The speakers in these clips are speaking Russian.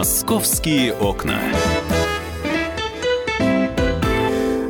Московские окна.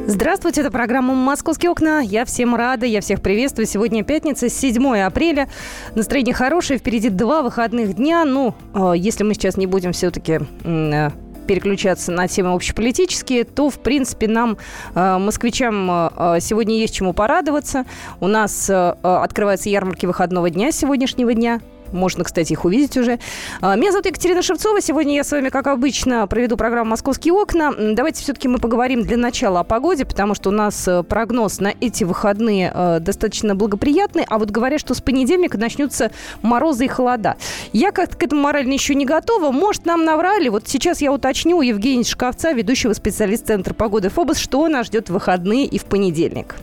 Здравствуйте, это программа «Московские окна». Я всем рада, я всех приветствую. Сегодня пятница, 7 апреля. Настроение хорошее, впереди два выходных дня. Ну, э, если мы сейчас не будем все-таки э, переключаться на темы общеполитические, то, в принципе, нам, э, москвичам, сегодня есть чему порадоваться. У нас открываются ярмарки выходного дня сегодняшнего дня. Можно, кстати, их увидеть уже. А, меня зовут Екатерина Шевцова. Сегодня я с вами, как обычно, проведу программу «Московские окна». Давайте все-таки мы поговорим для начала о погоде, потому что у нас э, прогноз на эти выходные э, достаточно благоприятный. А вот говорят, что с понедельника начнутся морозы и холода. Я как-то к этому морально еще не готова. Может, нам наврали. Вот сейчас я уточню у Евгения Шкафца, ведущего специалиста Центра погоды ФОБОС, что нас ждет в выходные и в понедельник.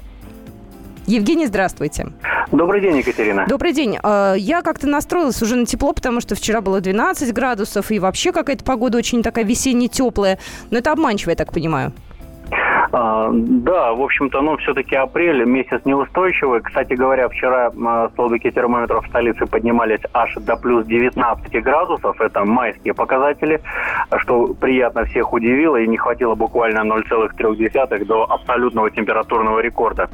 Евгений, здравствуйте. Добрый день, Екатерина. Добрый день. А, я как-то настроилась уже на тепло, потому что вчера было 12 градусов, и вообще какая-то погода очень такая весенне-теплая. Но это обманчиво, я так понимаю. А, да, в общем-то, ну, все-таки апрель, месяц неустойчивый. Кстати говоря, вчера а, столбики термометров в столице поднимались аж до плюс 19 градусов. Это майские показатели, что приятно всех удивило. И не хватило буквально 0,3 до абсолютного температурного рекорда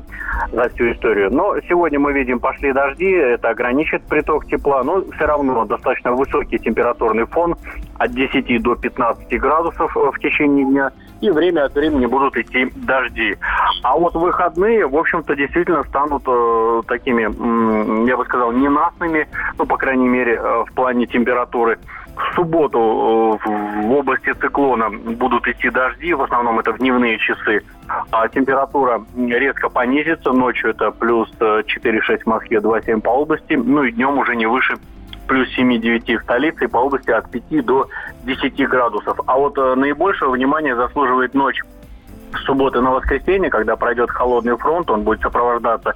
за всю историю. Но сегодня мы видим, пошли дожди, это ограничит приток тепла, но все равно достаточно высокий температурный фон от 10 до 15 градусов в течение дня и время от времени будут идти дожди. А вот выходные, в общем-то, действительно станут э, такими, э, я бы сказал, ненастными, ну, по крайней мере, э, в плане температуры. В субботу э, в области циклона будут идти дожди, в основном это в дневные часы. А температура резко понизится, ночью это плюс 4-6 э, в Москве, 2-7 по области, ну и днем уже не выше плюс 7-9 в столице и по области от 5 до 10 градусов. А вот э, наибольшего внимания заслуживает ночь с субботы на воскресенье, когда пройдет холодный фронт, он будет сопровождаться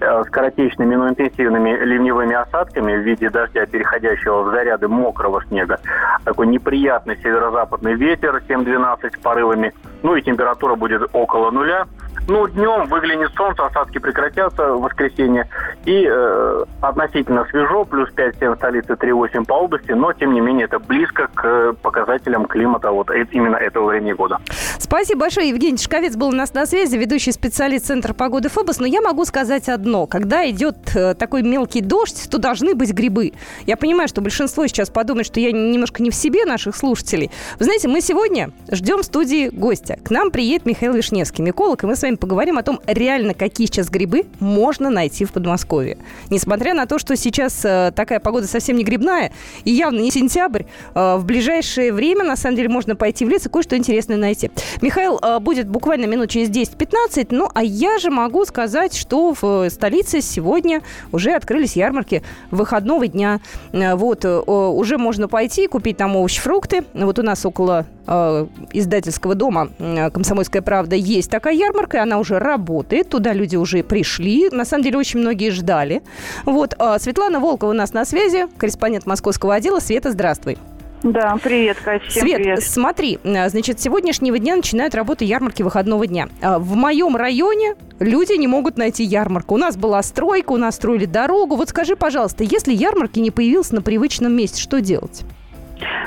э, скоротечными, но интенсивными ливневыми осадками в виде дождя, переходящего в заряды мокрого снега. Такой неприятный северо-западный ветер 7-12 порывами, ну и температура будет около нуля. Ну, днем выглянет солнце, осадки прекратятся в воскресенье. И э, относительно свежо, плюс 5-7 в столице, 3-8 по области, но, тем не менее, это близко к показателям климата вот именно этого времени года. Спасибо большое. Евгений Шковец был у нас на связи, ведущий специалист Центра погоды ФОБОС. Но я могу сказать одно. Когда идет э, такой мелкий дождь, то должны быть грибы. Я понимаю, что большинство сейчас подумает, что я немножко не в себе наших слушателей. Вы знаете, мы сегодня ждем в студии гостя. К нам приедет Михаил Вишневский, миколог, и мы с вами поговорим о том, реально какие сейчас грибы можно найти в Подмосковье. Несмотря на то, что сейчас э, такая погода совсем не грибная, и явно не сентябрь, э, в ближайшее время, на самом деле, можно пойти в лес и кое-что интересное найти. Михаил э, будет буквально минут через 10-15, ну, а я же могу сказать, что в столице сегодня уже открылись ярмарки выходного дня. Вот, уже можно пойти купить там овощи, фрукты. Вот у нас около издательского дома «Комсомольская правда» есть такая ярмарка, она уже работает, туда люди уже пришли. На самом деле очень многие ждали. Вот, а, Светлана Волкова у нас на связи, корреспондент московского отдела. Света, здравствуй. Да, привет, Катя. Всем Свет, привет. смотри, а, значит, с сегодняшнего дня начинают работу ярмарки выходного дня. А, в моем районе люди не могут найти ярмарку. У нас была стройка, у нас строили дорогу. Вот скажи, пожалуйста, если ярмарки не появился на привычном месте, что делать?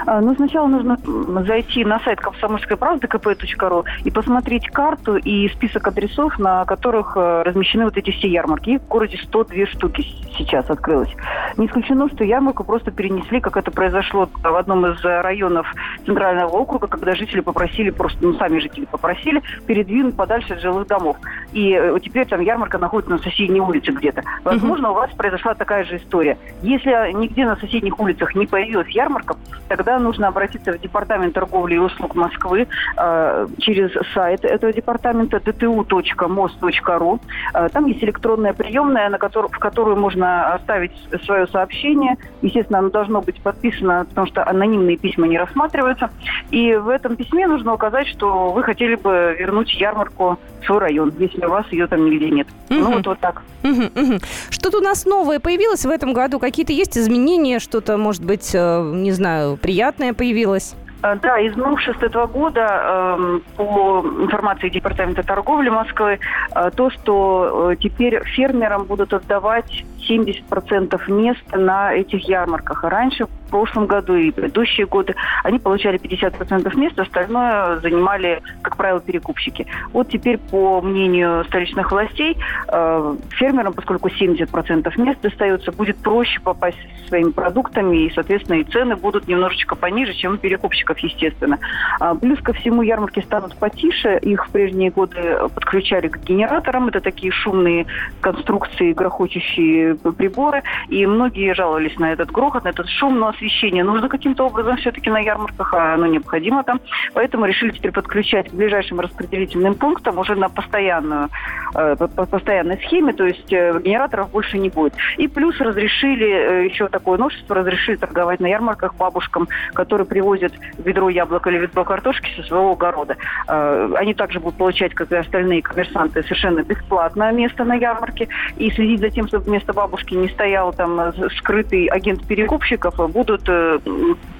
А, ну, сначала нужно зайти на сайт комсомольской правды kp.ru и посмотреть карту и список адресов, на которых э, размещены вот эти все ярмарки. Их в городе 102 штуки сейчас открылось. Не исключено, что ярмарку просто перенесли, как это произошло в одном из районов Центрального округа, когда жители попросили, просто, ну, сами жители попросили передвинуть подальше от жилых домов. И э, теперь там ярмарка находится на соседней улице где-то. Возможно, у вас произошла такая же история. Если нигде на соседних улицах не появилась ярмарка, тогда нужно обратиться в Департамент торговли и услуг Москвы э, через сайт этого департамента dtu.mos.ru. Э, там есть электронная приемная, на которую, в которую можно оставить свое сообщение. Естественно, оно должно быть подписано, потому что анонимные письма не рассматриваются. И в этом письме нужно указать, что вы хотели бы вернуть ярмарку в свой район, если у вас ее там нигде нет. Угу. Ну, вот, вот так. Угу, угу. Что-то у нас новое появилось в этом году? Какие-то есть изменения? Что-то, может быть, э, не знаю, приятное появилось? Э, да, из новшеств этого года э, по информации Департамента торговли Москвы, э, то, что э, теперь фермерам будут отдавать 70% мест на этих ярмарках. А раньше в прошлом году и предыдущие годы, они получали 50% мест, остальное занимали, как правило, перекупщики. Вот теперь, по мнению столичных властей, э, фермерам, поскольку 70% мест достается, будет проще попасть своими продуктами, и, соответственно, и цены будут немножечко пониже, чем у перекупщиков, естественно. А, плюс ко всему ярмарки станут потише, их в прежние годы подключали к генераторам, это такие шумные конструкции, грохочущие приборы, и многие жаловались на этот грохот, на этот шум, но освещение нужно каким-то образом все-таки на ярмарках, а оно необходимо там, поэтому решили теперь подключать к ближайшим распределительным пунктам уже на постоянную, э, по постоянной схеме, то есть э, генераторов больше не будет. И плюс разрешили, э, еще такое новшество, разрешили торговать на ярмарках бабушкам, которые привозят ведро яблок или ведро картошки со своего огорода. Они также будут получать, как и остальные коммерсанты, совершенно бесплатное место на ярмарке. И следить за тем, чтобы вместо бабушки не стоял там скрытый агент перекупщиков, будут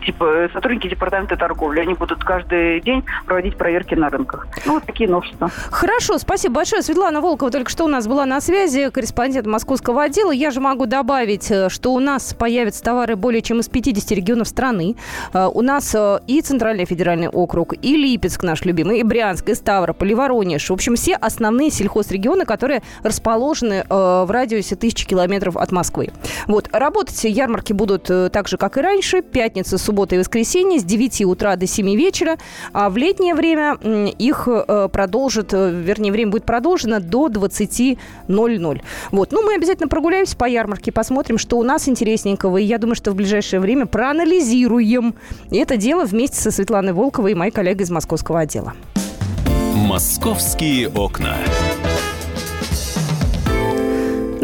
типа, сотрудники департамента торговли. Они будут каждый день проводить проверки на рынках. Ну, вот такие новшества. Хорошо, спасибо большое. Светлана Волкова только что у нас была на связи, корреспондент московского отдела. Я же могу добавить, э, что у нас появятся товары более чем из 50 регионов страны. Э, у нас э, и Центральный федеральный округ, и Липецк наш любимый, и Брянск, и Ставрополь, и Воронеж. В общем, все основные сельхозрегионы, которые расположены в радиусе тысячи километров от Москвы. Вот, работать ярмарки будут так же, как и раньше. Пятница, суббота и воскресенье с 9 утра до 7 вечера. А в летнее время их продолжат, вернее, время будет продолжено до 20.00. Вот. Ну, мы обязательно прогуляемся по ярмарке, посмотрим, что у нас интересненького. И я думаю, что в ближайшее время проанализируем это дело вместе со Светланой Волковой и моей коллегой из московского отдела. «Московские окна».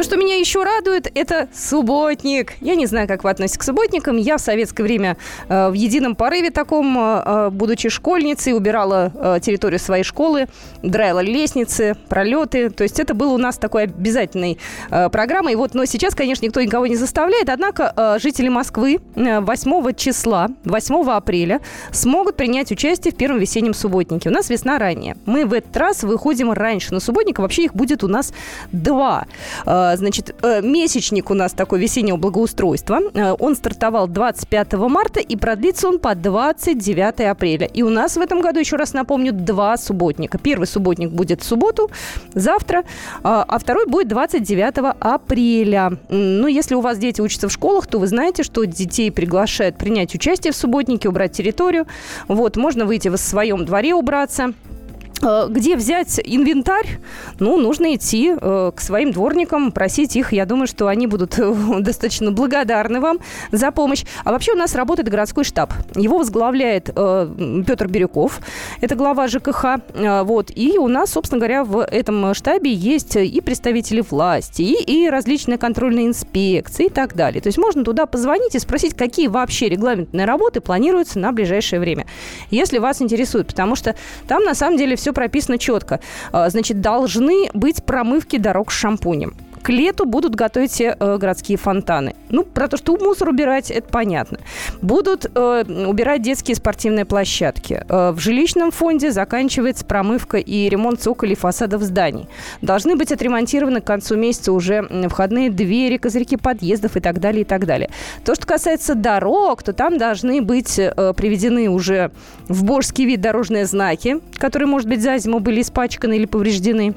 Ну, что меня еще радует, это субботник. Я не знаю, как вы относитесь к субботникам. Я в советское время э, в едином порыве таком, э, э будучи школьницей, убирала э, территорию своей школы, драила лестницы, пролеты. То есть это было у нас такой обязательной э, программой. Вот, но сейчас, конечно, никто никого не заставляет. Однако э, жители Москвы э, 8 числа, 8 апреля смогут принять участие в первом весеннем субботнике. У нас весна ранее. Мы в этот раз выходим раньше на субботник. Вообще их будет у нас два. Э, Значит, э, месячник у нас такой весеннего благоустройства. Э, он стартовал 25 марта и продлится он по 29 апреля. И у нас в этом году, еще раз напомню, два субботника. Первый субботник будет в субботу, завтра, а, а второй будет 29 апреля. Ну, если у вас дети учатся в школах, то вы знаете, что детей приглашают принять участие в субботнике, убрать территорию. Вот, можно выйти в своем дворе убраться. Э, где взять инвентарь? Ну, нужно идти э, к своим дворникам, просить их. Я думаю, что они будут э, достаточно благодарны вам за помощь. А вообще у нас работает городской штаб. Его возглавляет э, Петр Бирюков. Это глава ЖКХ. Э, вот. И у нас, собственно говоря, в этом штабе есть и представители власти, и, и различные контрольные инспекции и так далее. То есть можно туда позвонить и спросить, какие вообще регламентные работы планируются на ближайшее время. Если вас интересует, потому что там на самом деле все прописано четко. А, значит, должны быть промывки дорог с шампунем к лету будут готовить все э, городские фонтаны. Ну, про то, что мусор убирать, это понятно. Будут э, убирать детские спортивные площадки. Э, в жилищном фонде заканчивается промывка и ремонт цоколей фасадов зданий. Должны быть отремонтированы к концу месяца уже входные двери, козырьки подъездов и так далее, и так далее. То, что касается дорог, то там должны быть э, приведены уже в божский вид дорожные знаки, которые, может быть, за зиму были испачканы или повреждены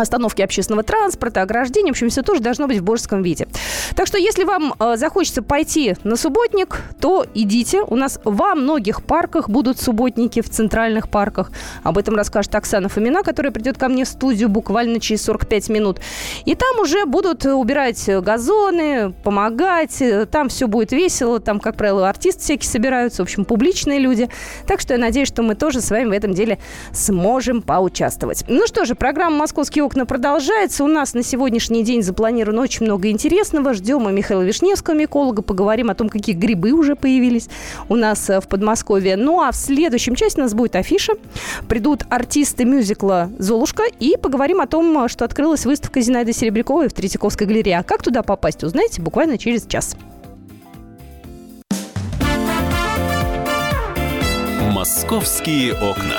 остановки общественного транспорта, ограждения. В общем, все тоже должно быть в божеском виде. Так что, если вам э, захочется пойти на субботник, то идите. У нас во многих парках будут субботники в центральных парках. Об этом расскажет Оксана Фомина, которая придет ко мне в студию буквально через 45 минут. И там уже будут убирать газоны, помогать. Там все будет весело. Там, как правило, артисты всякие собираются. В общем, публичные люди. Так что я надеюсь, что мы тоже с вами в этом деле сможем поучаствовать. Ну что же, программа «Московские окна» продолжается. У нас на сегодняшний день запланировано очень много интересного. Ждем и Михаила Вишневского, миколога. Поговорим о том, какие грибы уже появились у нас э, в Подмосковье. Ну, а в следующем части у нас будет афиша. Придут артисты мюзикла «Золушка» и поговорим о том, что открылась выставка Зинаиды Серебряковой в Третьяковской галерее. А как туда попасть, узнаете буквально через час. «Московские окна».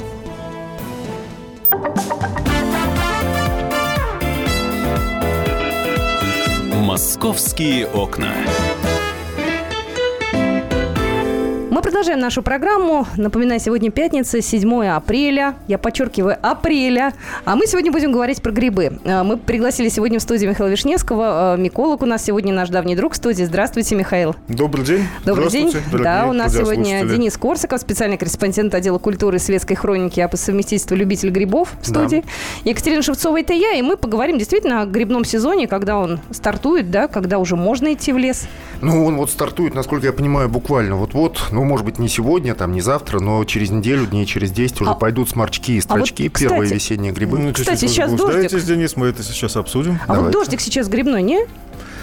«Московские окна». Продолжаем нашу программу. Напоминаю, сегодня пятница, 7 апреля. Я подчеркиваю, апреля. А мы сегодня будем говорить про грибы. А, мы пригласили сегодня в студию Михаила Вишневского. А, миколог у нас сегодня наш давний друг в студии. Здравствуйте, Михаил. Добрый день. Добрый день. Да, у нас сегодня Денис Корсаков, специальный корреспондент отдела культуры и светской хроники, а по совместительству любитель грибов в студии. Да. Екатерина Шевцова, это я, и мы поговорим действительно о грибном сезоне, когда он стартует, да, когда уже можно идти в лес. Ну, он вот стартует, насколько я понимаю, буквально вот-вот, ну, может быть, не сегодня, там, не завтра, но через неделю, дней через 10 уже а, пойдут сморчки и строчки, а вот, кстати, первые весенние грибы. Ну, кстати, сейчас дождик. Денис, мы это сейчас обсудим. А Давайте. вот дождик сейчас грибной, не?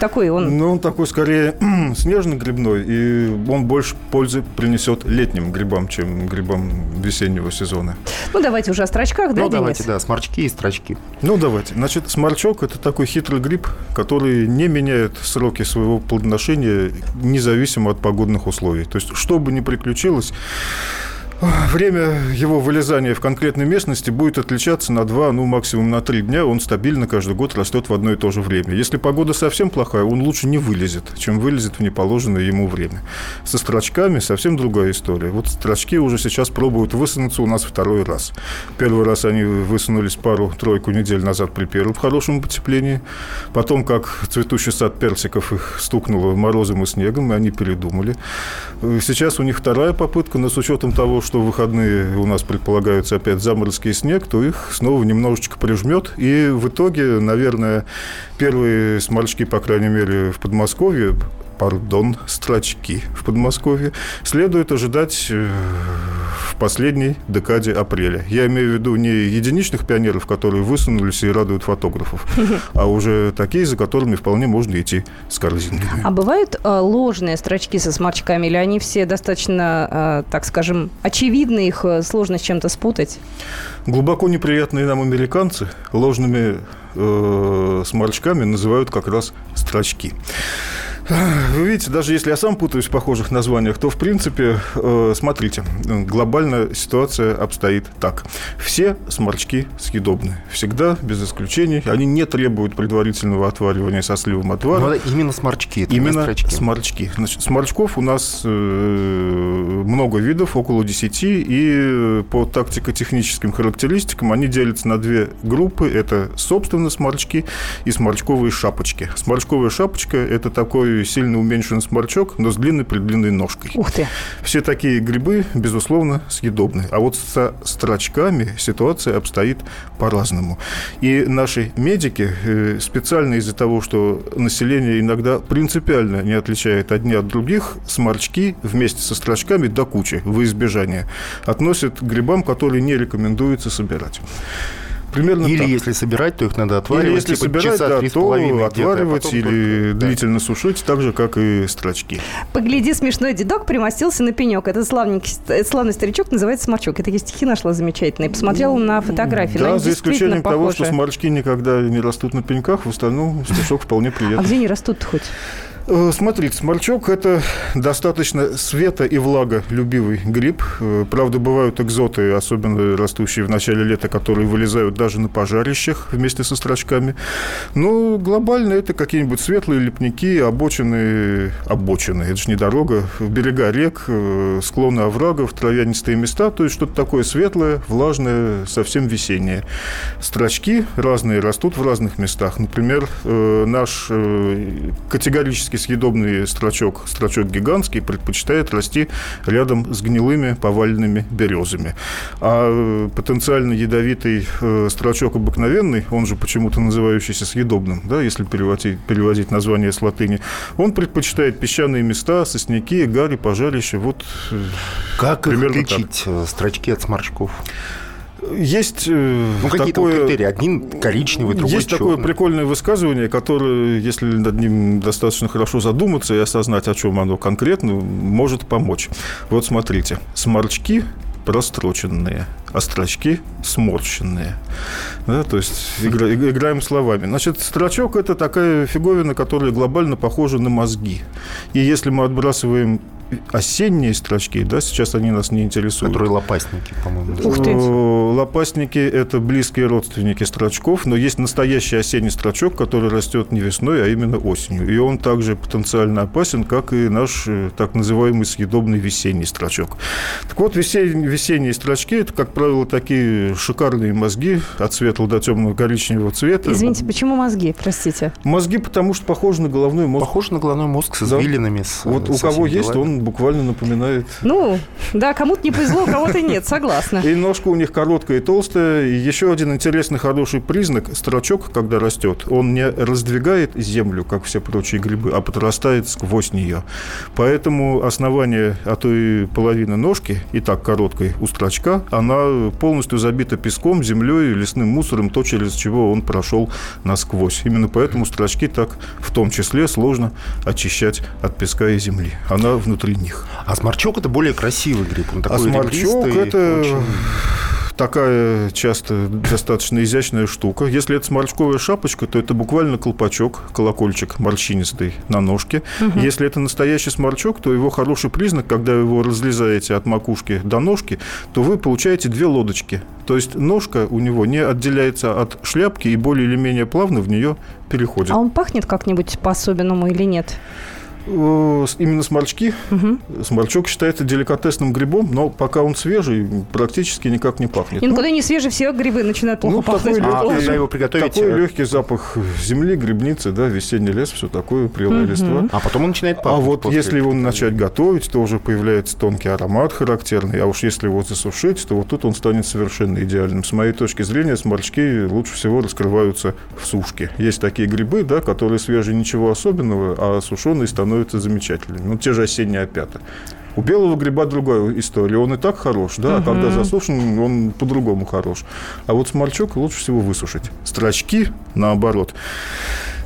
Такой он... Ну, он такой скорее снежно-грибной, и он больше пользы принесет летним грибам, чем грибам весеннего сезона. Ну, давайте уже о строчках, да, Ну, давайте, да, сморчки и строчки. Ну, давайте. Значит, сморчок – это такой хитрый гриб, который не меняет сроки своего плодоношения независимо от погодных условий. То есть, что бы ни приключилось, Время его вылезания в конкретной местности будет отличаться на 2, ну, максимум на 3 дня. Он стабильно каждый год растет в одно и то же время. Если погода совсем плохая, он лучше не вылезет, чем вылезет в неположенное ему время. Со строчками совсем другая история. Вот строчки уже сейчас пробуют высунуться у нас второй раз. Первый раз они высунулись пару-тройку недель назад при первом хорошем потеплении. Потом, как цветущий сад персиков их стукнуло морозом и снегом, и они передумали. Сейчас у них вторая попытка, но с учетом того, что в выходные у нас предполагаются опять заморозки и снег, то их снова немножечко прижмет. И в итоге, наверное, первые сморчки, по крайней мере, в Подмосковье пардон, строчки в Подмосковье, следует ожидать э, последней декаде апреля. Я имею в виду не единичных пионеров, которые высунулись и радуют фотографов, а уже такие, за которыми вполне можно идти с корзинками. А бывают э, ложные строчки со сморчками, или они все достаточно, э, так скажем, очевидны, их э, сложно с чем-то спутать? Глубоко неприятные нам американцы ложными э, сморчками называют как раз строчки. Вы видите, даже если я сам путаюсь в похожих названиях, то, в принципе, э, смотрите, глобальная ситуация обстоит так. Все сморчки съедобны. Всегда, без исключений. Они не требуют предварительного отваривания со сливом отвара. Но именно сморчки. Это именно строчки. сморчки. Значит, сморчков у нас э, много видов, около 10. И по тактико-техническим характеристикам они делятся на две группы. Это, собственно, сморчки и сморчковые шапочки. Сморчковая шапочка – это такой сильно уменьшенный сморчок, но с длинной-предлинной ножкой. Ух ты! Все такие грибы, безусловно, съедобны. А вот со строчками ситуация обстоит по-разному. И наши медики э, специально из-за того, что население иногда принципиально не отличает одни от других, сморчки вместе со строчками до кучи, во избежание, относят к грибам, которые не рекомендуется собирать. Примерно или так. если собирать, то их надо отваривать. Или если типа собирать, да, то а отваривать или только... длительно сушить, так же, как и строчки. Погляди, смешной дедок примостился на пенек. Этот славненький, славный старичок называется сморчок. Это я стихи нашла замечательные. Посмотрела на фотографии. Да, за исключением похожи. того, что сморчки никогда не растут на пеньках, в остальном стишок вполне приятный. А где они растут хоть? Э, смотрите, сморчок – это достаточно света и влага любивый гриб. Э, правда, бывают экзоты, особенно растущие в начале лета, которые вылезают даже на пожарищах вместе со строчками. Но глобально это какие-нибудь светлые лепники, обочины, обочины, это же не дорога, берега рек, э, склоны оврагов, травянистые места, то есть что-то такое светлое, влажное, совсем весеннее. Строчки разные растут в разных местах. Например, наш категорически съедобный строчок, строчок гигантский, предпочитает расти рядом с гнилыми поваленными березами. А э, потенциально ядовитый э, строчок обыкновенный, он же почему-то называющийся съедобным, да, если переводить, переводить название с латыни, он предпочитает песчаные места, сосняки, гари, пожарища. Вот как их отличить, так. Э, строчки от сморчков? Есть э, Ну, какие-то такое... критерии. Один коричневый, другой Есть такое черный. прикольное высказывание, которое, если над ним достаточно хорошо задуматься и осознать, о чем оно конкретно, может помочь. Вот смотрите. Сморчки простроченные, а строчки сморщенные. Да, то есть игра- иг- играем словами. Значит, строчок – это такая фиговина, которая глобально похожа на мозги. И если мы отбрасываем осенние строчки, да, сейчас они нас не интересуют. Которые лопастники, по-моему. Ух ты. Э, Лопастники – это близкие родственники строчков, но есть настоящий осенний строчок, который растет не весной, а именно осенью. И он также потенциально опасен, как и наш э, так называемый съедобный весенний строчок. Так вот, весен- весенние строчки – это, как правило, такие шикарные мозги от светлого до темного коричневого цвета. Извините, почему мозги, простите? Мозги, потому что похожи на головной мозг. Похож на головной мозг с Да. извилинами. с- Вот у кого есть, делами. он буквально напоминает Ну, да, кому-то не повезло, у кого-то нет, согласна. И ножка у них короткая и толстая. И еще один интересный хороший признак. Строчок, когда растет, он не раздвигает землю, как все прочие грибы, а подрастает сквозь нее. Поэтому основание, а то и половина ножки, и так короткой у строчка, она полностью забита песком, землей, лесным мусором, то, через чего он прошел насквозь. Именно поэтому строчки так в том числе сложно очищать от песка и земли. Она внутри них. А сморчок это более красивый гриб. Он такой А сморчок это очень- такая часто достаточно изящная штука. Если это сморчковая шапочка, то это буквально колпачок, колокольчик морщинистый на ножке. Если это настоящий сморчок, то его хороший признак, когда его разлезаете от макушки до ножки, то вы получаете две лодочки. То есть ножка у него не отделяется от шляпки и более или менее плавно в нее переходит. А он пахнет как-нибудь по-особенному или нет? Э, с- Именно сморчки. Мгм. Сморчок считается деликатесным грибом, но пока он свежий, практически никак не пахнет. И ну, когда не свежий, все грибы начинают плохо Ну, пахнуть. такой А, легкий- его приготовить... Такой э, легкий запах земли, грибницы, да, весенний лес, все такое, прелая Мгм. листва. А потом он начинает А пахнуть. вот после если его начать готовить, то уже появляется тонкий аромат характерный. А уж если его засушить, то вот тут он станет совершенно идеальным. С моей точки зрения, сморчки лучше всего раскрываются в сушке. Есть такие грибы, да, которые свежие ничего особенного, а сушеные становятся замечательными. Ну, те же осенние опята. У белого гриба другая история. Он и так хорош, да, а когда засушен, он по-другому хорош. А вот сморчок лучше всего высушить. Строчки, наоборот.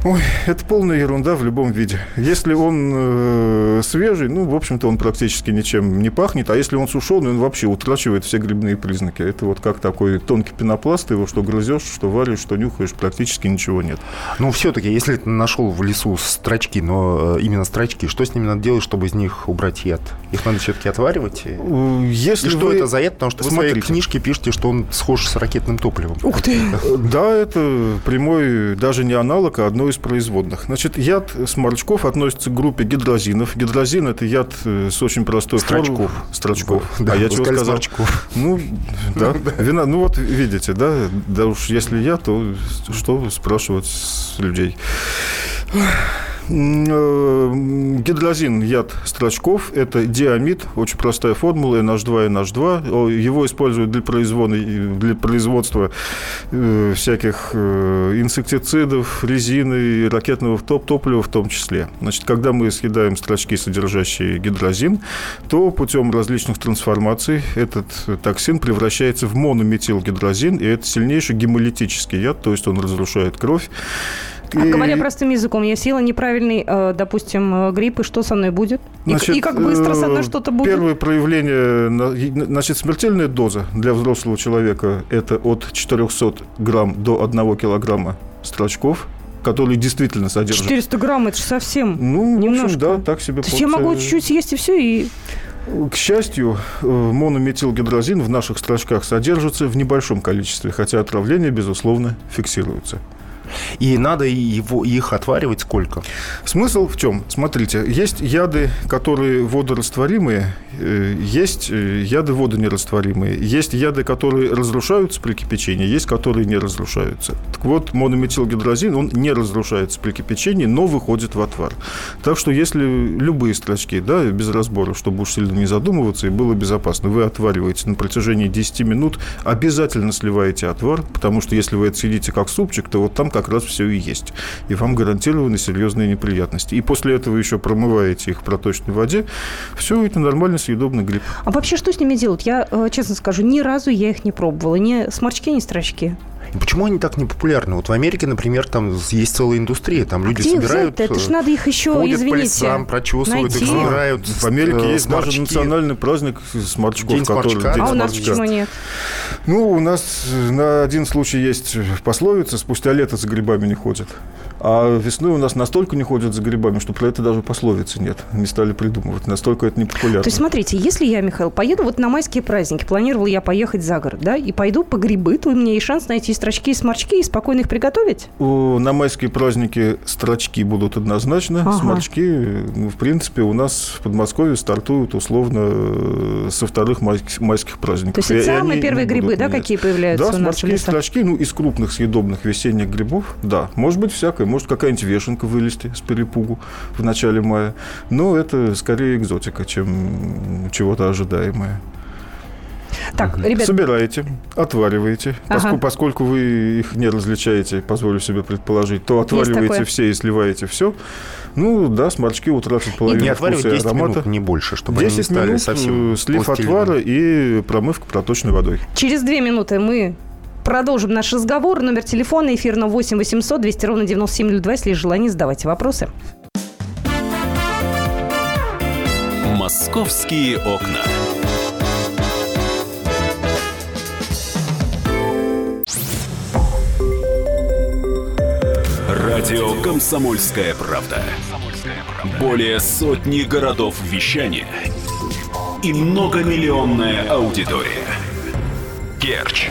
Ой, это полная ерунда в любом виде. Если он э, свежий, ну, в общем-то, он практически ничем не пахнет. А если он сушеный, он вообще утрачивает все грибные признаки. Это вот как такой тонкий пенопласт, его что грызешь, что варишь, что нюхаешь, практически ничего нет. Ну, все-таки, если ты нашел в лесу строчки, но э, именно строчки, что с ними надо делать, чтобы из них убрать яд? Их надо все-таки отваривать? Если и что вы- это за яд? Потому что вы в своей Смотрите. книжке пишете, что он схож с ракетным топливом. Ух ты! Да, это прямой, даже не аналог, а одно из производных. Значит, яд сморчков относится к группе гидрозинов. Гидрозин – это яд э, с очень простой Строчков. формулой. Строчков. Да, а я чего сказал? сморчков. Ну, да. Вина, ну вот видите, да, да уж если я, то что спрашивать с людей. Э, Гидрозин, яд строчков, это диамид, очень простая формула, NH2, NH2. О, Его используют для, производной- для производства э, всяких э, инсектицидов, резины, ракетного топ топлива в том числе. Значит, когда мы съедаем строчки, содержащие гидрозин, то путем различных трансформаций этот токсин превращается в монометилгидрозин, и это сильнейший гемолитический яд, то есть он разрушает кровь. Говоря простым языком, я съела неправильный, э, допустим, э, грипп, и что со мной будет? И, Значит, и как быстро со мной э, что-то будет? Первое проявление, значит, смертельная доза для взрослого человека – это от 400 грамм до 1 килограмма строчков, которые действительно содержат... 400 грамм, это же совсем... Ну, в Немножко. общем, да, так себе То есть я могу чуть-чуть съесть и все, и... К счастью, монометилгидрозин в наших строчках содержится в небольшом количестве, хотя отравление, безусловно, фиксируется. И надо его, их отваривать сколько? Смысл в чем? Смотрите, есть яды, которые водорастворимые, э, есть э, яды водонерастворимые, есть яды, которые разрушаются при кипячении, есть, которые не разрушаются. Так вот, монометилгидрозин, он не разрушается при кипячении, но выходит в отвар. Так что если любые строчки, да, без разбора, чтобы уж сильно не задумываться и было безопасно, вы отвариваете на протяжении 10 минут, обязательно сливаете отвар, потому что если вы это съедите как супчик, то вот там как раз вас все и есть. И вам гарантированы серьезные неприятности. И после этого еще промываете их в проточной воде. Все это нормально съедобный гриб. А вообще что с ними делать? Я, э, честно скажу, ни разу я их не пробовала. Ни сморчки, ни строчки. Почему они так не популярны? Вот в Америке, например, там есть целая индустрия, там люди Где их собирают... взять-то? Это ж надо их еще, ходят по извините, лесам, прочесывают, их найти. собирают. В Америке э, есть даже сморчки. национальный праздник сморчков. День который- сморчка. День А у нас сморчка. почему нет? Ну, у нас на один случай есть пословица «спустя лето за грибами не ходят». А весной у нас настолько не ходят за грибами, что про это даже пословицы нет. Не стали придумывать. Настолько это не популярно. То есть, смотрите, если я, Михаил, поеду вот на майские праздники, планировала я поехать за город, да, и пойду по грибы, то у меня есть шанс найти строчки и сморчки и спокойно их приготовить? У- На майские праздники строчки будут однозначно, Ага. сморчки, ну, в принципе, у нас в Подмосковье стартуют условно э, со вторых майских, майских праздников. То есть это И самые они первые грибы, да, какие появляются Да, у нас в сморчки и лесах? строчки, ну, из крупных съедобных весенних грибов, да. Может быть, всякое. Может, какая-нибудь вешенка вылезти с перепугу в начале мая. Но это скорее экзотика, чем чего-то ожидаемое. Так, ребят, Собираете, отвариваете. Ага. Поскольку вы их не различаете, позволю себе предположить, то отвариваете все и сливаете все. Ну да, сморчки утратят половину Не отваривать вкуса и 10 аромата. минут, не больше, чтобы они не 10 стали минут совсем э, слив пластилиновыми. отвара и промывка проточной водой. через две минуты мы продолжим наш разговор. Номер телефона эфирного 8 800 200 ровно 9702. Если есть желание, задавайте вопросы. Московские окна. Радио «Комсомольская правда». Более сотни городов вещания и многомиллионная аудитория. Керчь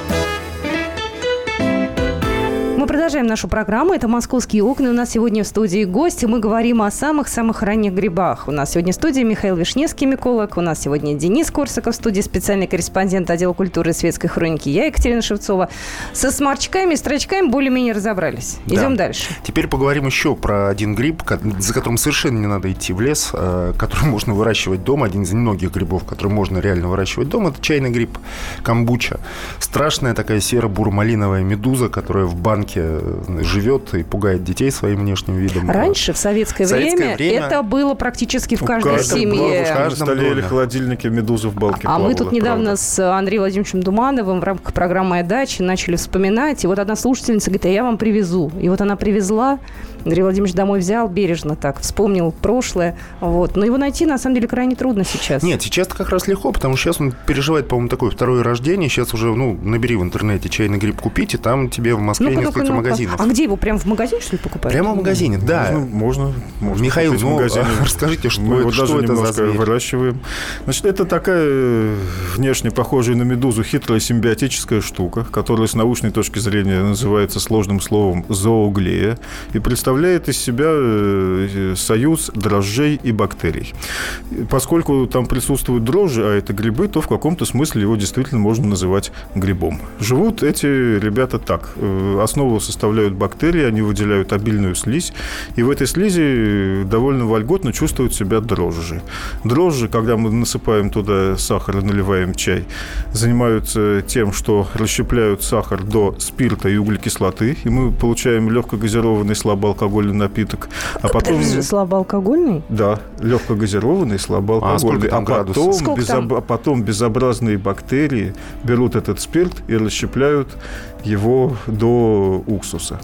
Продолжаем нашу программу. Это «Московские окна». У нас сегодня в студии гости. Мы говорим о самых-самых ранних грибах. У нас сегодня в студии Михаил Вишневский, миколог. У нас сегодня Денис Корсаков в студии, специальный корреспондент отдела культуры и светской хроники. Я, Екатерина Шевцова. Со сморчками и строчками более-менее разобрались. Да. Идем дальше. Теперь поговорим еще про один гриб, за которым совершенно не надо идти в лес, э, который можно выращивать дома. Один из немногих грибов, который можно реально выращивать дома, это чайный гриб камбуча. Страшная такая серо-бурмалиновая медуза, которая в банке живет и пугает детей своим внешним видом. Раньше, в советское, В советское время, время это было практически в каждой каждого семье. В каждом столе или доме. холодильнике медуза в балке А мы плавала, тут недавно правда. с Андреем Владимировичем Думановым в рамках программы «Моя дача» начали вспоминать. И вот одна слушательница говорит, а я вам привезу. И вот она привезла, Андрей Владимирович домой взял бережно так, вспомнил прошлое. Вот. Но его найти, на самом деле, крайне трудно сейчас. Нет, сейчас как раз легко, потому что сейчас он переживает, по-моему, такое второе рождение. Сейчас уже, ну, набери в интернете чайный гриб купить, и там тебе в Москве Ну-ка, несколько ну-ка. магазинов. А где его? Прямо в магазине, что ли, покупают? Прямо в магазине, да. Можно, можно, можно Михаил, ну, расскажите, что Мы это- его что даже это за немножко зверь? выращиваем. Значит, это такая э, внешне похожая на медузу хитрая симбиотическая штука, которая с научной точки зрения называется сложным словом зооглея и представляет из себя э, союз дрожжей и бактерий. Поскольку там присутствуют дрожжи, а это грибы, то в каком-то смысле его действительно можно называть грибом. Живут эти ребята так. Э, Основу составляют бактерии, они выделяют обильную слизь, и в этой слизи довольно вольготно чувствуют себя дрожжи. Дрожжи, когда мы насыпаем туда сахар и наливаем чай, занимаются тем, что расщепляют сахар до спирта и углекислоты, и мы получаем легкогазированный слабоалкогольный напиток. А потом... Слабоалкогольный? Да, легкогазированный, слабоалкогольный. А градусов? потом, безоб- а потом безобразные бактерии берут этот спирт и расщепляют его до уксуса.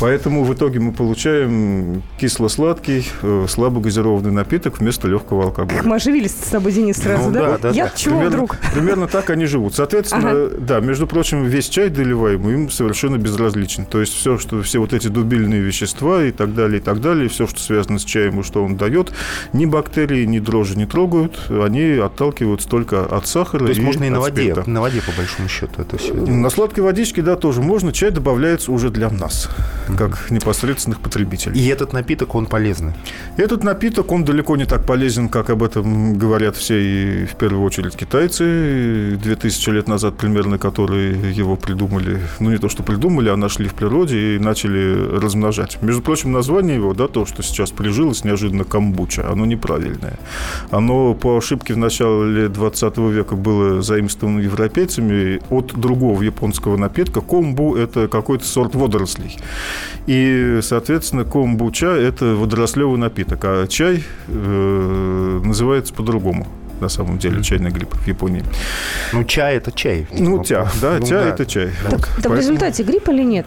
Поэтому в итоге мы получаем кисло-сладкий, э, слабогазированный напиток вместо легкого алкоголя. Мы оживились с тобой, Денис, сразу, Ну да? да, да, Я да. чего примерно, вдруг? примерно так они живут. Соответственно, да, между прочим, весь чай доливаемый им совершенно безразличен. То есть все, что все вот эти дубильные вещества и так далее, и так далее. Все, что связано с чаем и что он дает, ни бактерии, ни дрожжи не трогают. Они отталкиваются только от сахара То есть и можно и на воде, спирта. на воде, по большому счету, это все На сладкой водичке, да, тоже можно. Чай добавляется уже для нас, как непосредственных потребителей. И этот напиток, он полезный. Этот напиток, он далеко не так полезен, как об этом говорят все, и в первую очередь китайцы, 2000 лет назад примерно, которые его придумали, ну не то, что придумали, а нашли в природе и начали размножать. Между прочим, название его, да, то, что сейчас прижилось неожиданно камбуча, оно неправильное. Оно по ошибке в начале 20 века было заимствовано европейцами от другого японского напитка. Комбу – это какой-то сорт водорослей. И, соответственно, комбуча – это водорослевый напиток, а чай э, называется по-другому на самом деле, чайный гриб в Японии. Ну, чай – это чай. Ну, тя, да, Ну, тя да. это чай. Так, так в Поэтому- результате грипп или нет?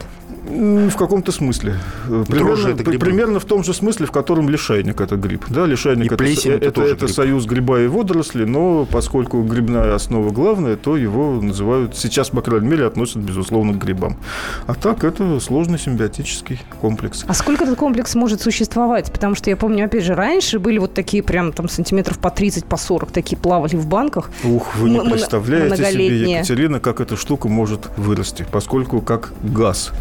В каком-то смысле. Э, Дрожжи Примерно, это грибы. примерно в том же смысле, в котором лишайник это гриб. Да, лишайник И это, это это, тоже это гриб. союз гриба и водорослей, но поскольку грибная основа главная, то его называют, сейчас, по крайней мере, относят, безусловно, к грибам. А так это сложный симбиотический комплекс. А сколько этот комплекс может существовать? Потому что я помню, опять же, раньше были вот такие прям там сантиметров по 30, по 40, такие плавали в банках. Ух, вы не представляете себе. Екатерина, как эта штука может вырасти, поскольку как газ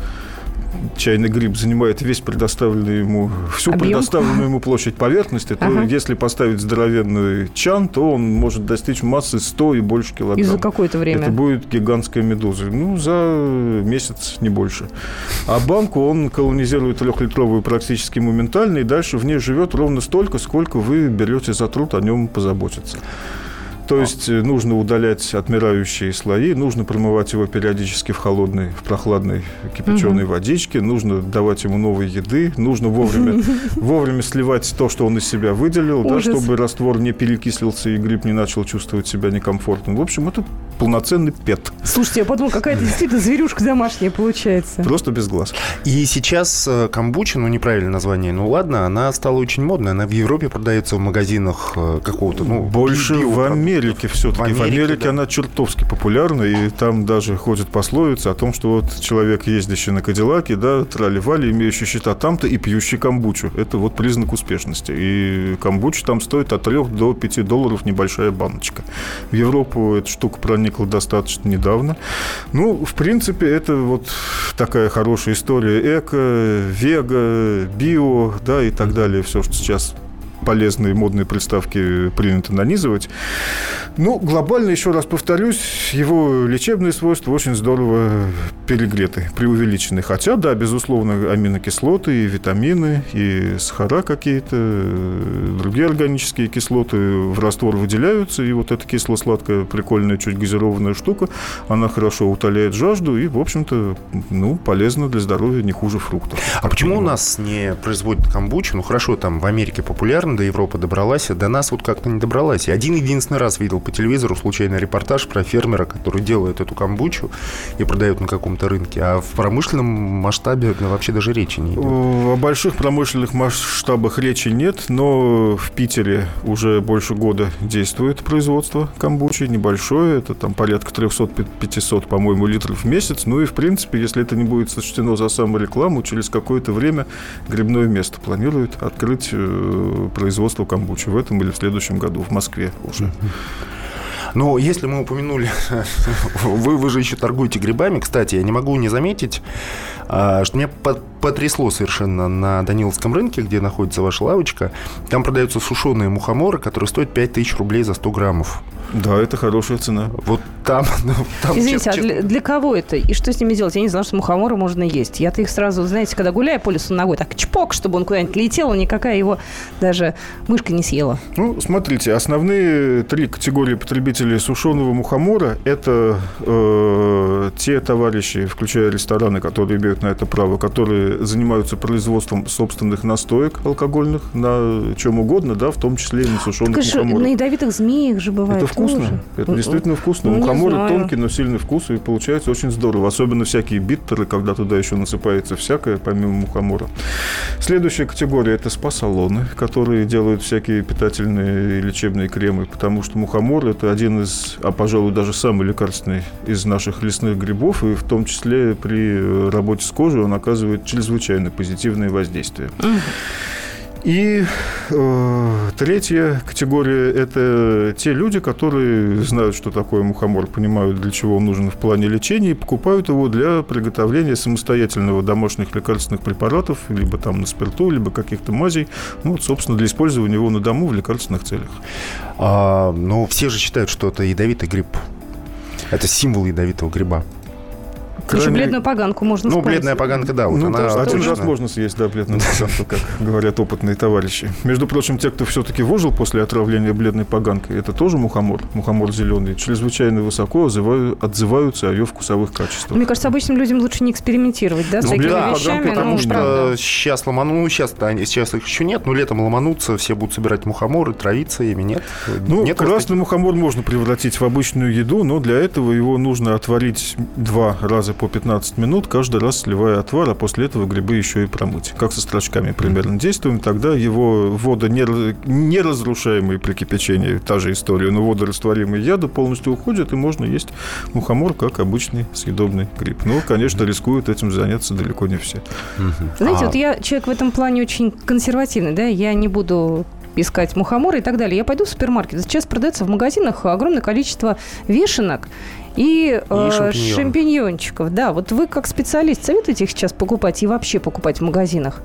чайный гриб занимает весь предоставленный ему, всю Объем? предоставленную ему площадь поверхности, то Ага. если поставить здоровенный чан, то он может достичь массы 100 и больше килограмм. И за какое-то время. Это будет гигантская медуза. Ну, за месяц, не больше. А банку он колонизирует трехлитровую практически моментально, и дальше в ней живет ровно столько, сколько вы берете за труд о нем позаботиться. То есть э, нужно удалять отмирающие слои, нужно промывать его периодически в холодной, в прохладной кипяченой водичке, нужно давать ему новой еды, нужно вовремя, вовремя сливать то, что он из себя выделил, да, чтобы раствор не перекислился и гриб не начал чувствовать себя некомфортно. В общем, это полноценный пет, Слушайте, я подумала, какая-то действительно зверюшка домашняя получается. просто без глаз. И сейчас э, камбуча, ну, неправильное название, ну, ладно, она стала очень модной. Она в Европе продается в магазинах э, какого-то, ну, Больше в Америке все-таки. В В Америке, Америке, да. она чертовски популярна, и там даже ходит пословица о том, что вот человек, ездящий на Кадиллаке, да, трали-вали, имеющий счета там-то и пьющий камбучу. Это вот признак успешности. И камбуча там стоит от 3 до 5 долларов небольшая баночка. В Европу эта штука проникла достаточно недавно. Ну, в принципе, это вот такая хорошая история. Эко, вега, био, да, и так далее. Все, что сейчас полезные модные приставки принято нанизывать. Ну, глобально, еще раз повторюсь, его лечебные свойства очень здорово перегреты, преувеличены. Хотя, да, безусловно, аминокислоты и витамины, и сахара какие-то, э, другие органические кислоты в раствор выделяются, и вот эта кисло-сладкая, прикольная, чуть газированная штука, она хорошо утоляет жажду и, в общем-то, ну, полезна для здоровья не хуже фруктов. А почему у нас не производят камбучу? Ну, хорошо, там в Америке популярно, до Европы добралась, а до нас вот как-то не добралась. Я один единственный раз видел по телевизору случайный репортаж про фермера, который делает эту камбучу и продает на каком-то рынке, а в промышленном масштабе ну, вообще даже речи не идет. О больших промышленных масштабах речи нет, но в Питере уже больше года действует производство камбучи, небольшое, это там порядка 300-500, по-моему, литров в месяц. Ну и, в принципе, если это не будет сочтено за саморекламу, через какое-то время грибное место планирует открыть производство камбучи в этом или в следующем году в Москве уже. Но если мы упомянули, вы, вы же еще торгуете грибами, кстати, я не могу не заметить, а, что меня по- потрясло совершенно на Даниловском рынке, где находится ваша лавочка. Там продаются сушеные мухоморы, которые стоят 5000 рублей за 100 граммов. Да, это хорошая цена. Вот там... ну, там Извините, а честно- для, для кого это? И что с ними делать? Я не знала, что мухоморы можно есть. Я-то их сразу, знаете, когда гуляю по лесу ногой, так чпок, чтобы он куда-нибудь летел, и никакая его даже мышка не съела. Ну, смотрите, основные три категории потребителей сушеного мухомора – это э, те товарищи, включая рестораны, которые имеют на это право, которые занимаются производством собственных настоек алкогольных на чем угодно, да, в том числе и на сушеных Так же на мухоморах. ядовитых змеях же бывает. Это вкусно. Тоже. Это действительно вкусно. Ну, У не мухомора знаю. тонкий, но сильный вкус, и получается очень здорово. Особенно всякие биттеры, когда туда еще насыпается всякое, помимо мухомора. Следующая категория – это спа-салоны, которые делают всякие питательные и лечебные кремы, потому что мухомор – это один из, а, пожалуй, даже самый лекарственный из наших лесных грибов, и в том числе при э, работе с кожей он оказывает чрезвычайно позитивное воздействие. И э, третья категория – это те люди, которые знают, что такое мухомор, понимают, для чего он нужен в плане лечения, и покупают его для приготовления самостоятельного домашних лекарственных препаратов, либо там на спирту, либо каких-то мазей, ну, вот, собственно, для использования его на дому в лекарственных целях. А, ну, все же считают, что это ядовитый гриб. Это символ ядовитого гриба. Еще Крайне- бледную поганку можно Ну, бледная поганка, да. Вот Ну, она да, один раз можно съесть, да, бледную поганку, как говорят опытные товарищи. Между прочим, те, кто все-таки выжил после отравления бледной поганкой, это тоже мухомор, мухомор зеленый, чрезвычайно высоко отзываю- отзываются о ее вкусовых качествах. Мне кажется, обычным людям лучше не экспериментировать, да, с Ну, такими да, вещами. потому ну, что правда. сейчас ломану, ну, сейчас, сейчас их еще нет, но летом ломанутся, все будут собирать мухоморы, травиться ими, нет? Ну, нет красный мухомор можно превратить в обычную еду, но для этого его нужно отварить два раза по 15 минут, каждый раз сливая отвар, а после этого грибы еще и промыть. Как со строчками примерно действуем, тогда его вода не, раз- неразрушаемые при кипячении, та же история, но водорастворимые яды полностью уходят, и можно есть мухомор как обычный съедобный гриб. Но, конечно, рискуют этим заняться далеко не все. Знаете, А. вот я человек в этом плане очень консервативный, да, я не буду искать мухоморы и так далее. Я пойду в супермаркет. Сейчас продается в магазинах огромное количество вешенок и, э, шампиньонов. шампиньончиков. Да, вот вы как специалист советуете их сейчас покупать и вообще покупать в магазинах?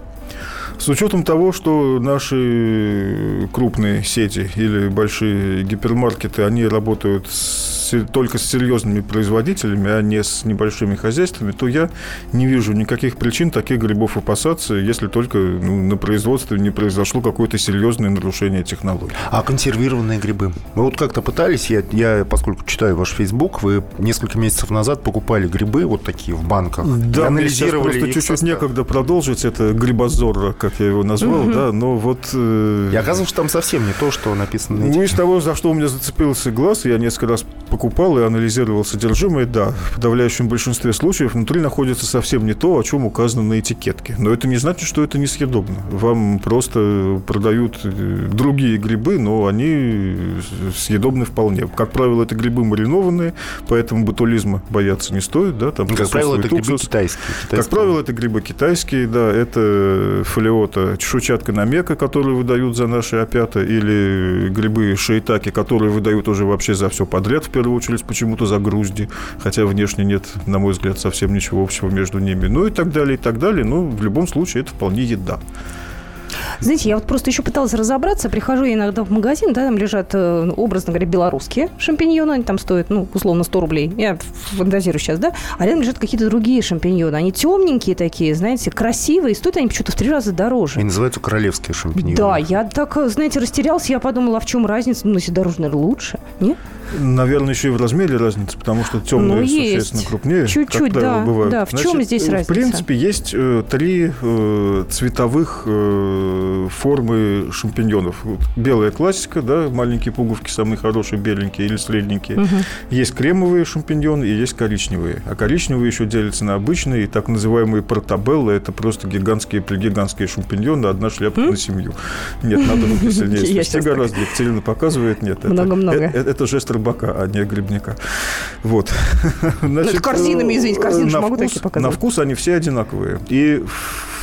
С учетом того, что наши крупные сети или большие гипермаркеты, они работают с- только с серьезными производителями, а не с небольшими хозяйствами, то я не вижу никаких причин таких грибов опасаться, если только ну, на производстве не произошло какое-то серьезное нарушение технологий. А консервированные грибы? Вы вот как-то пытались, я, я, поскольку читаю ваш Facebook, вы несколько месяцев назад покупали грибы вот такие в банках. Да, анализировали просто чуть-чуть некогда продолжить это грибозор, как я его назвал, да, но вот... э, И оказывается, что там совсем не то, что написано на Ну, из того, за что у меня зацепился глаз, я несколько раз покупал и анализировал содержимое, да, в подавляющем большинстве случаев внутри находится совсем не то, о чем указано на этикетке. Но это не значит, что это несъедобно. Вам просто продают э, другие грибы, но они съедобны вполне. Как правило, это грибы маринованные, поэтому ботулизма бояться не стоит, да, там как правило, это грибы китайские. Как правило, это грибы китайские, да, это фолиота чешуйчатка намека, которые выдают за наши опята, или грибы шейтаки, которые выдают уже вообще за все подряд, в первую очередь почему-то за грузди, хотя внешне нет, на мой взгляд, совсем ничего общего между ними, ну и так далее, и так далее, но в любом случае это вполне еда. Знаете, я вот просто еще пыталась разобраться. Прихожу я иногда в магазин, да, там лежат, э, образно говоря, белорусские шампиньоны, они там стоят, ну, условно, 100 рублей. Я фантазирую сейчас, да? А рядом лежат какие-то другие шампиньоны. Они темненькие такие, знаете, красивые, стоят они почему-то в три раза дороже. И называются королевские шампиньоны. Да, я так, э, знаете, растерялся, я подумала, а в чем разница? Ну, если дороже, наверное, лучше, нет? Наверное, еще и в размере разница, потому что темные Ну, есть. существенно крупнее. Чуть-чуть, да, бывают. да. В чем здесь В разница? принципе, есть э, три э, цветовых э, формы шампиньонов. Вот белая классика, да, маленькие пуговки, самые хорошие, беленькие или средненькие. Есть кремовые шампиньоны и есть коричневые. А коричневые еще делятся на обычные и так называемые портабеллы. Это просто гигантские, пригигантские шампиньоны, одна шляпа на семью. Нет, надо руки сильнее свести гораздо. Екатерина показывает, нет. это- Много-много. э- э- Это жест рыбака, а не грибника. Вот. Значит, Ну, корзинами, извините, корзины могу такие показывать. На вкус они все одинаковые. И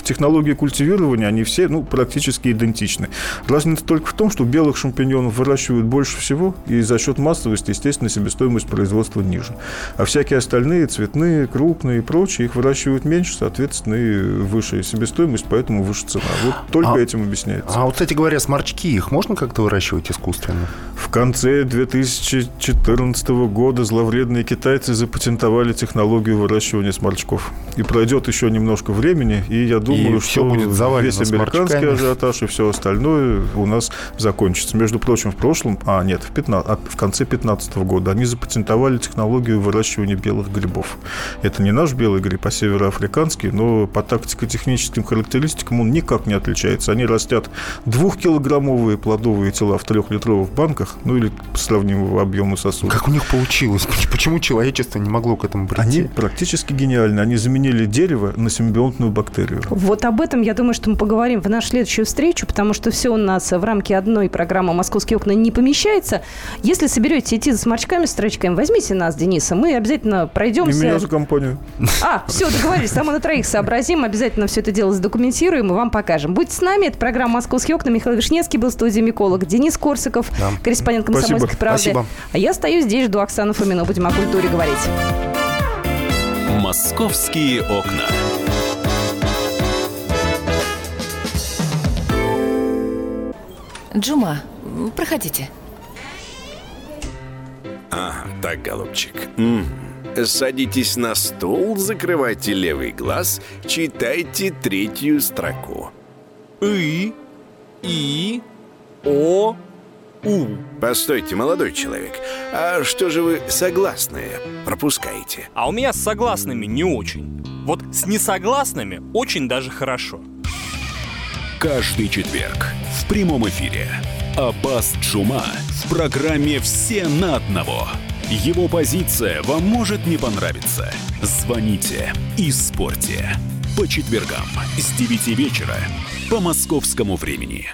в технологии культивирования они все ну, практически идентичны. Разница только в том, что белых шампиньонов выращивают больше всего, и за счет массовости, естественно, себестоимость производства ниже. А всякие остальные, цветные, крупные и прочие, их выращивают меньше, соответственно, и выше себестоимость, поэтому выше цена. Вот только А- этим объясняется. А вот, кстати говоря, сморчки, их можно как-то выращивать искусственно? В конце 2014 года зловредные китайцы запатентовали технологию выращивания сморчков. И пройдет еще немножко времени, и я думаю, думаю, И что всё будет завалено весь американский ажиотаж и все остальное у нас закончится. Между прочим, в прошлом, а нет, в, 15, а в конце 2015 года они запатентовали технологию выращивания белых грибов. Это не наш белый гриб, а североафриканский, но по тактико-техническим характеристикам он никак не отличается. Они растят двухкилограммовые плодовые тела в трехлитровых банках, ну или сравнимого объема сосудов. Как у них получилось? Почему человечество не могло к этому Они прийти? практически гениальны. Они заменили дерево на симбионтную бактерию. Вот об этом, я думаю, что мы поговорим в нашу следующую встречу, потому что все у нас в рамке одной программы «Московские окна» не помещается. Если соберетесь идти за сморчками, строчками, возьмите нас, Дениса, мы обязательно И пройдемся. меня за компанию. А, все, договорились, сама на троих сообразим, обязательно все это дело задокументируем и вам покажем. Будьте с нами, это программа «Московские окна», Михаил Вишневский был в студии «Миколог», Денис Корсаков, Да. корреспондент «Комсомольской Спасибо. правды». Спасибо. А я стою здесь, жду Оксану Фомину, будем о культуре говорить. «Московские окна». Джума, м, проходите. Ага, так, голубчик. М. Садитесь на стул, закрывайте левый глаз, читайте третью строку. И, И, О, У. Постойте, молодой человек, а что же вы согласные пропускаете? А у меня с согласными не очень. Вот с несогласными очень даже хорошо. Каждый четверг в прямом эфире Аббас Джума в программе «Все на одного». Его позиция вам может не понравиться. Звоните и спорьте. По четвергам с 9 вечера по московскому времени.